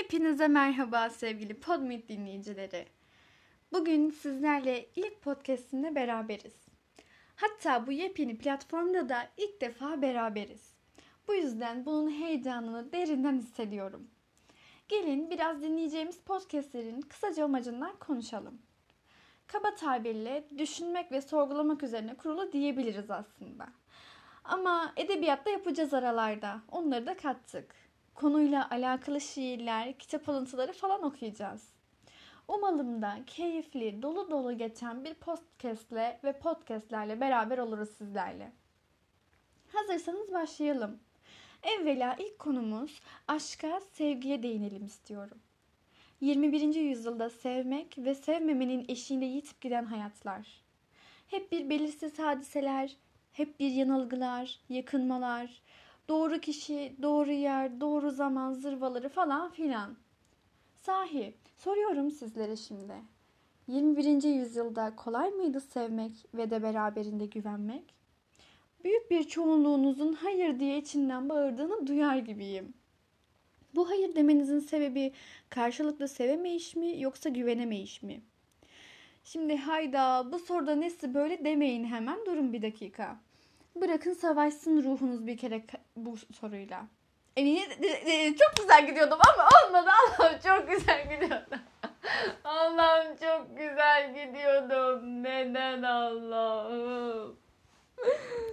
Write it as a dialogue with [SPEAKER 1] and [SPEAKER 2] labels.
[SPEAKER 1] Hepinize merhaba sevgili Podmeet dinleyicileri. Bugün sizlerle ilk podcastinde beraberiz. Hatta bu yepyeni platformda da ilk defa beraberiz. Bu yüzden bunun heyecanını derinden hissediyorum. Gelin biraz dinleyeceğimiz podcastlerin kısaca amacından konuşalım. Kaba tabirle düşünmek ve sorgulamak üzerine kurulu diyebiliriz aslında. Ama edebiyatta yapacağız aralarda. Onları da kattık konuyla alakalı şiirler, kitap alıntıları falan okuyacağız. Umalım da keyifli, dolu dolu geçen bir podcastle ve podcastlerle beraber oluruz sizlerle. Hazırsanız başlayalım. Evvela ilk konumuz aşka, sevgiye değinelim istiyorum. 21. yüzyılda sevmek ve sevmemenin eşiğinde yitip giden hayatlar. Hep bir belirsiz hadiseler, hep bir yanılgılar, yakınmalar, doğru kişi, doğru yer, doğru zaman zırvaları falan filan. Sahi soruyorum sizlere şimdi. 21. yüzyılda kolay mıydı sevmek ve de beraberinde güvenmek? Büyük bir çoğunluğunuzun hayır diye içinden bağırdığını duyar gibiyim. Bu hayır demenizin sebebi karşılıklı sevemeyiş mi yoksa güvenemeyiş mi? Şimdi hayda bu soruda nesi böyle demeyin hemen durun bir dakika. Bırakın savaşsın ruhunuz bir kere bu soruyla. E, çok güzel gidiyordum ama olmadı Allah'ım çok güzel gidiyordum. Allah'ım çok güzel gidiyordum. Neden Allah'ım?